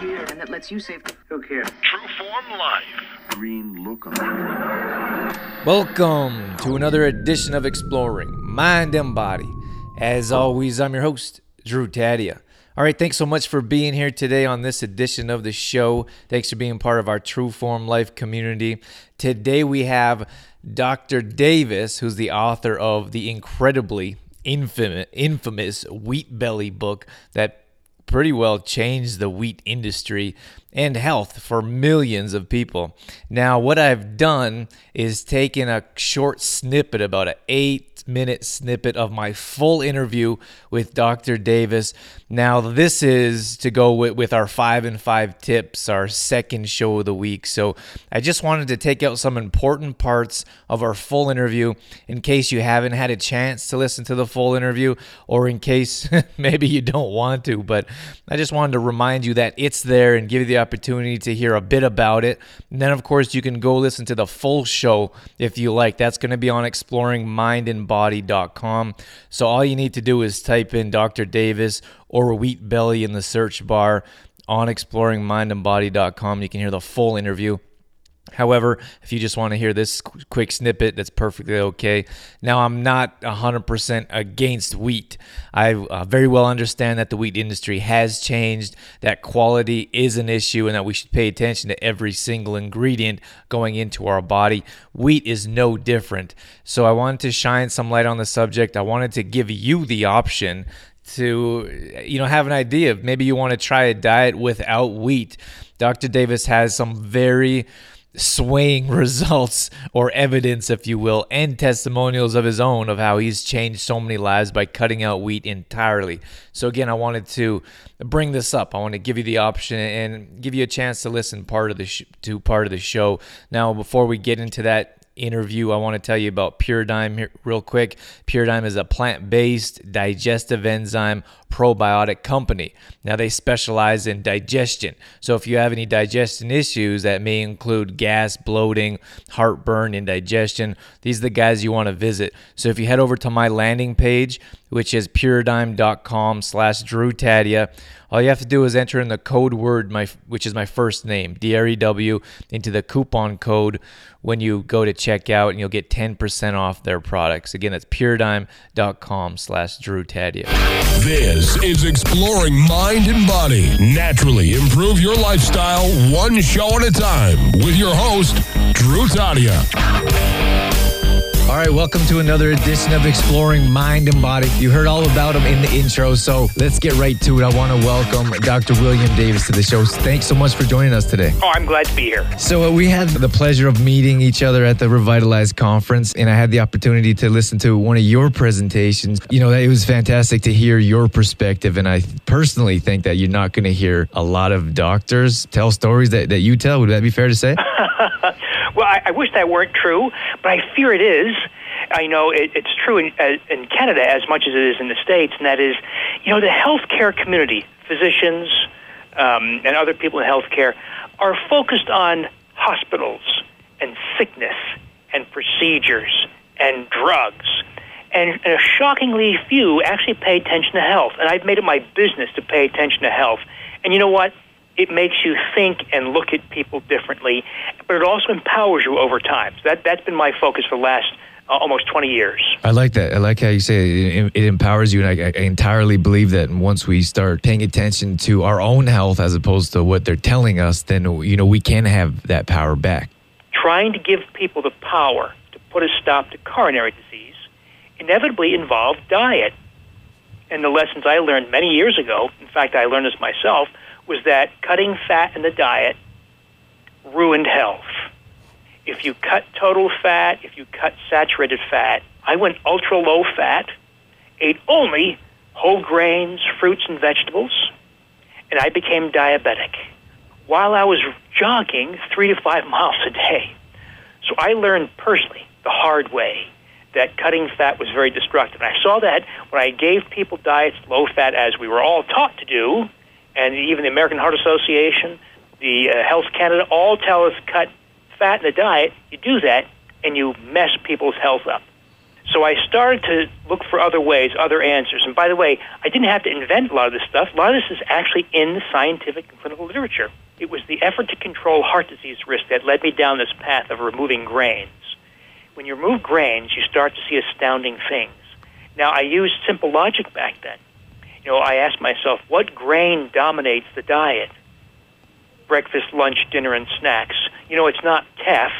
here. And that lets you save. Who cares? True Form Life. Green look on. Welcome to another edition of Exploring Mind and Body. As always, I'm your host, Drew Tadia. All right, thanks so much for being here today on this edition of the show. Thanks for being part of our True Form Life community. Today we have Dr. Davis, who's the author of the incredibly infamous, infamous Wheat Belly book that pretty well changed the wheat industry and health for millions of people. Now, what I've done is taken a short snippet, about an eight minute snippet of my full interview with Dr. Davis. Now, this is to go with, with our five and five tips, our second show of the week. So, I just wanted to take out some important parts of our full interview in case you haven't had a chance to listen to the full interview, or in case maybe you don't want to. But I just wanted to remind you that it's there and give you the opportunity to hear a bit about it. And then, of course, you can go listen to the full show if you like. That's going to be on exploringmindandbody.com. So all you need to do is type in Dr. Davis or Wheat Belly in the search bar on exploringmindandbody.com. You can hear the full interview. However, if you just want to hear this quick snippet, that's perfectly okay. Now, I'm not 100% against wheat. I uh, very well understand that the wheat industry has changed, that quality is an issue, and that we should pay attention to every single ingredient going into our body. Wheat is no different. So, I wanted to shine some light on the subject. I wanted to give you the option to you know have an idea of maybe you want to try a diet without wheat dr davis has some very swaying results or evidence, if you will, and testimonials of his own of how he's changed so many lives by cutting out wheat entirely. So again, I wanted to bring this up. I want to give you the option and give you a chance to listen part of the sh- to part of the show. Now, before we get into that interview, I want to tell you about Puridyme here real quick. Puridyme is a plant-based digestive enzyme probiotic company. Now they specialize in digestion. So if you have any digestion issues that may include gas, bloating, heartburn, indigestion, these are the guys you want to visit. So if you head over to my landing page, which is puridyme.com slash Drew Tadia. All you have to do is enter in the code word, my which is my first name, D-R-E-W, into the coupon code when you go to checkout, and you'll get 10% off their products. Again, that's puridyme.com slash Drew Tadia. This is Exploring Mind and Body. Naturally improve your lifestyle one show at a time with your host, Drew Tadia. All right, welcome to another edition of Exploring Mind and Body. You heard all about him in the intro, so let's get right to it. I want to welcome Dr. William Davis to the show. Thanks so much for joining us today. Oh, I'm glad to be here. So, uh, we had the pleasure of meeting each other at the Revitalize conference, and I had the opportunity to listen to one of your presentations. You know, it was fantastic to hear your perspective, and I personally think that you're not going to hear a lot of doctors tell stories that, that you tell. Would that be fair to say? Well, I, I wish that weren't true, but I fear it is. I know it, it's true in, uh, in Canada as much as it is in the States, and that is, you know, the healthcare community, physicians um, and other people in healthcare, are focused on hospitals and sickness and procedures and drugs. And, and shockingly few actually pay attention to health. And I've made it my business to pay attention to health. And you know what? It makes you think and look at people differently, but it also empowers you over time. So that that's been my focus for the last uh, almost 20 years. I like that. I like how you say it, it empowers you, and I, I, entirely believe that once we start paying attention to our own health as opposed to what they're telling us, then you know we can have that power back. Trying to give people the power to put a stop to coronary disease inevitably involved diet. And the lessons I learned many years ago, in fact, I learned this myself, was that cutting fat in the diet ruined health. If you cut total fat, if you cut saturated fat, I went ultra low fat, ate only whole grains, fruits, and vegetables, and I became diabetic while I was jogging three to five miles a day. So I learned personally the hard way that cutting fat was very destructive. And I saw that when I gave people diets low fat, as we were all taught to do, and even the American Heart Association, the uh, Health Canada, all tell us cut fat in the diet. You do that, and you mess people's health up. So I started to look for other ways, other answers. And by the way, I didn't have to invent a lot of this stuff. A lot of this is actually in the scientific and clinical literature. It was the effort to control heart disease risk that led me down this path of removing grains. When you remove grains, you start to see astounding things. Now, I used simple logic back then. You know, I ask myself, what grain dominates the diet? Breakfast, lunch, dinner, and snacks. You know, it's not teff,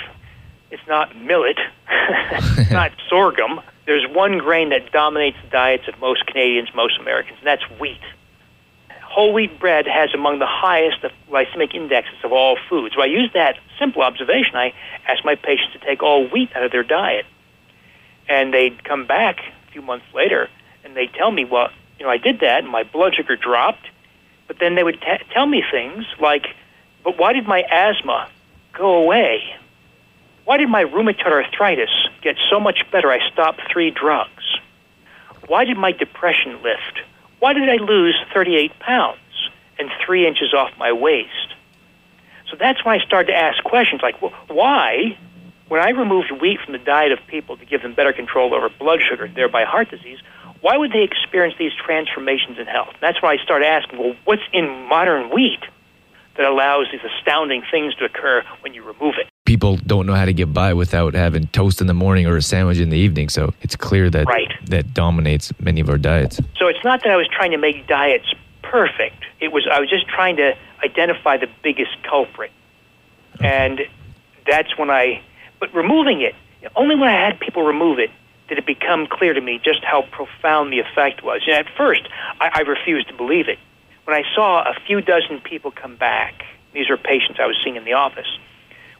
it's not millet, it's not sorghum. There's one grain that dominates the diets of most Canadians, most Americans, and that's wheat. Whole wheat bread has among the highest glycemic indexes of all foods. So I use that simple observation. I ask my patients to take all wheat out of their diet. And they'd come back a few months later and they'd tell me, well, you know, I did that and my blood sugar dropped. But then they would t- tell me things like, but why did my asthma go away? Why did my rheumatoid arthritis get so much better I stopped three drugs? Why did my depression lift? Why did I lose 38 pounds and three inches off my waist? So that's when I started to ask questions like, well, why, when I removed wheat from the diet of people to give them better control over blood sugar, thereby heart disease, why would they experience these transformations in health? That's why I started asking, well, what's in modern wheat that allows these astounding things to occur when you remove it? People don't know how to get by without having toast in the morning or a sandwich in the evening, so it's clear that right. that dominates many of our diets. So it's not that I was trying to make diets perfect. It was I was just trying to identify the biggest culprit. Okay. And that's when I but removing it, only when I had people remove it did it become clear to me just how profound the effect was. And at first, I, I refused to believe it. When I saw a few dozen people come back, these are patients I was seeing in the office,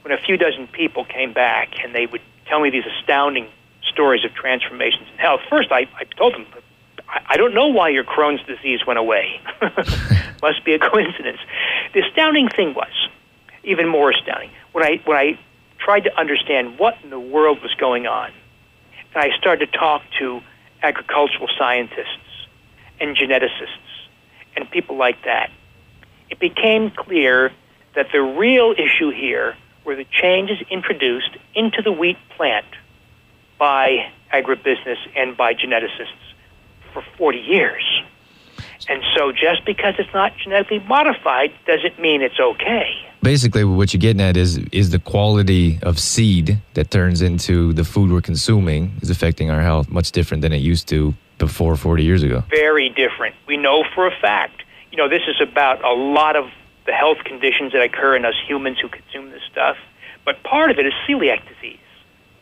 when a few dozen people came back and they would tell me these astounding stories of transformations in health, first I, I told them, I, don't know why your Crohn's disease went away. Must be a coincidence. The astounding thing was, even more astounding, when I, when I tried to understand what in the world was going on, I started to talk to agricultural scientists and geneticists and people like that. It became clear that the real issue here were the changes introduced into the wheat plant by agribusiness and by geneticists for 40 years. And so just because it's not genetically modified doesn't mean it's okay. Basically, what you're getting at is is the quality of seed that turns into the food we're consuming is affecting our health much different than it used to before 40 years ago. Very different. We know for a fact. You know, this is about a lot of the health conditions that occur in us humans who consume this stuff. But part of it is celiac disease.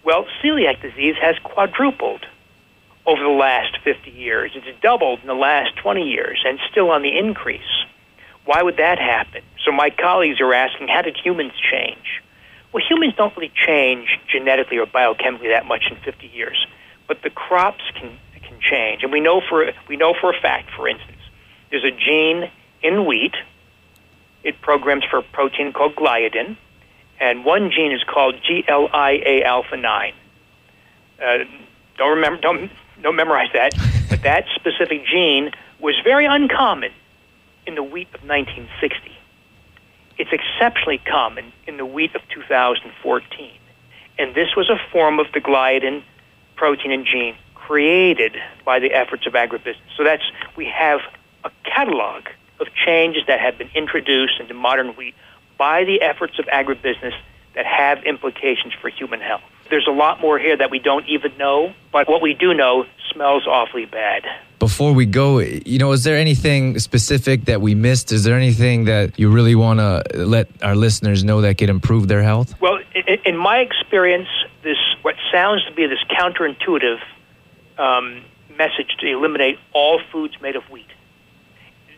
Well, celiac disease has quadrupled over the last 50 years. It's doubled in the last 20 years and still on the increase. Why would that happen? So my colleagues are asking, how did humans change? Well, humans don't really change genetically or biochemically that much in 50 years, but the crops can can change, and we know for we know for a fact, for instance, there's a gene in wheat. It programs for a protein called gliadin, and one gene is called GLIA alpha nine. Uh, don't remember, don't don't memorize that. but that specific gene was very uncommon in the wheat of 1960. It's exceptionally common in the wheat of 2014. And this was a form of the gliadin protein and gene created by the efforts of agribusiness. So that's we have a catalog of changes that have been introduced into modern wheat by the efforts of agribusiness that have implications for human health. There's a lot more here that we don't even know, but what we do know smells awfully bad. Before we go, you know, is there anything specific that we missed? Is there anything that you really want to let our listeners know that could improve their health? Well, in my experience, this what sounds to be this counterintuitive um, message to eliminate all foods made of wheat.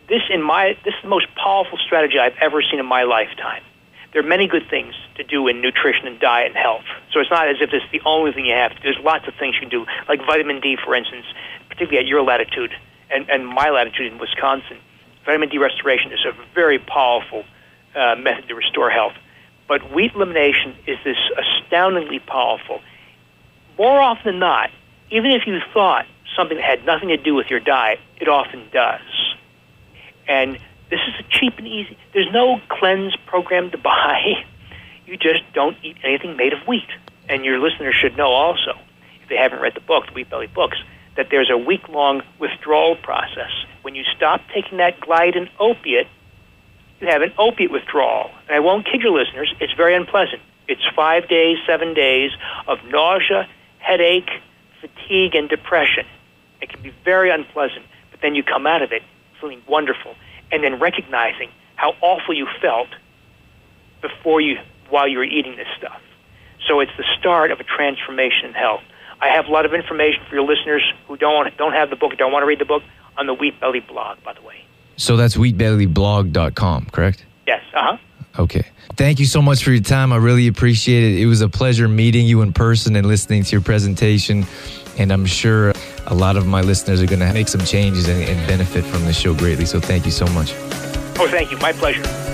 This, in my, this is the most powerful strategy I've ever seen in my lifetime. There are many good things to do in nutrition and diet and health. So it's not as if it's the only thing you have to do. There's lots of things you can do, like vitamin D, for instance, particularly at your latitude and, and my latitude in Wisconsin. Vitamin D restoration is a very powerful uh, method to restore health. But wheat elimination is this astoundingly powerful. More often than not, even if you thought something had nothing to do with your diet, it often does. And this is a cheap and easy. There's no cleanse program to buy. You just don't eat anything made of wheat. And your listeners should know also. If they haven't read the book, the Wheat Belly books, that there's a week long withdrawal process. When you stop taking that gliadin opiate, you have an opiate withdrawal. And I won't kid your listeners, it's very unpleasant. It's five days, seven days of nausea, headache, fatigue, and depression. It can be very unpleasant, but then you come out of it feeling wonderful and then recognizing how awful you felt before you while you were eating this stuff. So it's the start of a transformation in health. I have a lot of information for your listeners who don't don't have the book, don't want to read the book, on the Wheat Belly blog, by the way. So that's wheatbellyblog.com, correct? Yes. Uh huh. Okay. Thank you so much for your time. I really appreciate it. It was a pleasure meeting you in person and listening to your presentation. And I'm sure a lot of my listeners are going to make some changes and, and benefit from the show greatly. So thank you so much. Oh, thank you. My pleasure.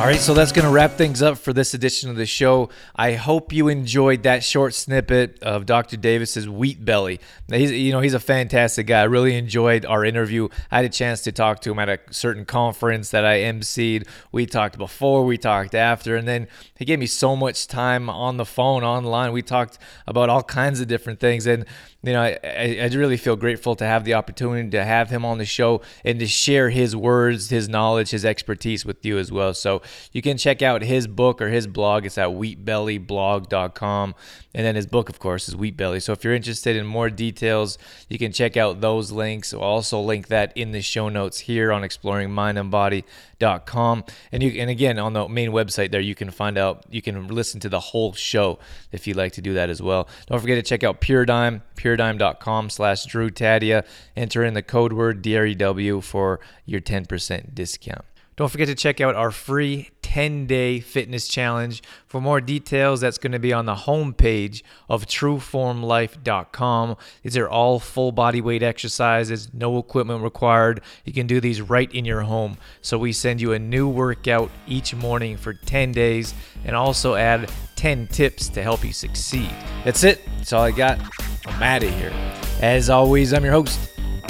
All right, so that's going to wrap things up for this edition of the show. I hope you enjoyed that short snippet of Dr. Davis's Wheat Belly. He's, you know, he's a fantastic guy. I really enjoyed our interview. I had a chance to talk to him at a certain conference that I emceed. We talked before, we talked after, and then he gave me so much time on the phone, online. We talked about all kinds of different things, and you know, I, I, really feel grateful to have the opportunity to have him on the show and to share his words, his knowledge, his expertise with you as well. So you can check out his book or his blog. It's at wheatbellyblog.com. And then his book, of course, is Wheat Belly. So if you're interested in more details, you can check out those links. I'll also link that in the show notes here on exploringmindandbody.com. And you and again on the main website there, you can find out you can listen to the whole show if you'd like to do that as well. Don't forget to check out Puridyme, puridyme.com slash Drew Tadia. Enter in the code word DREW for your 10% discount. Don't forget to check out our free 10 day fitness challenge. For more details, that's going to be on the homepage of trueformlife.com. These are all full body weight exercises, no equipment required. You can do these right in your home. So we send you a new workout each morning for 10 days and also add 10 tips to help you succeed. That's it. That's all I got. I'm out of here. As always, I'm your host,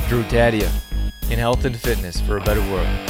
Drew Tadia, in health and fitness for a better world.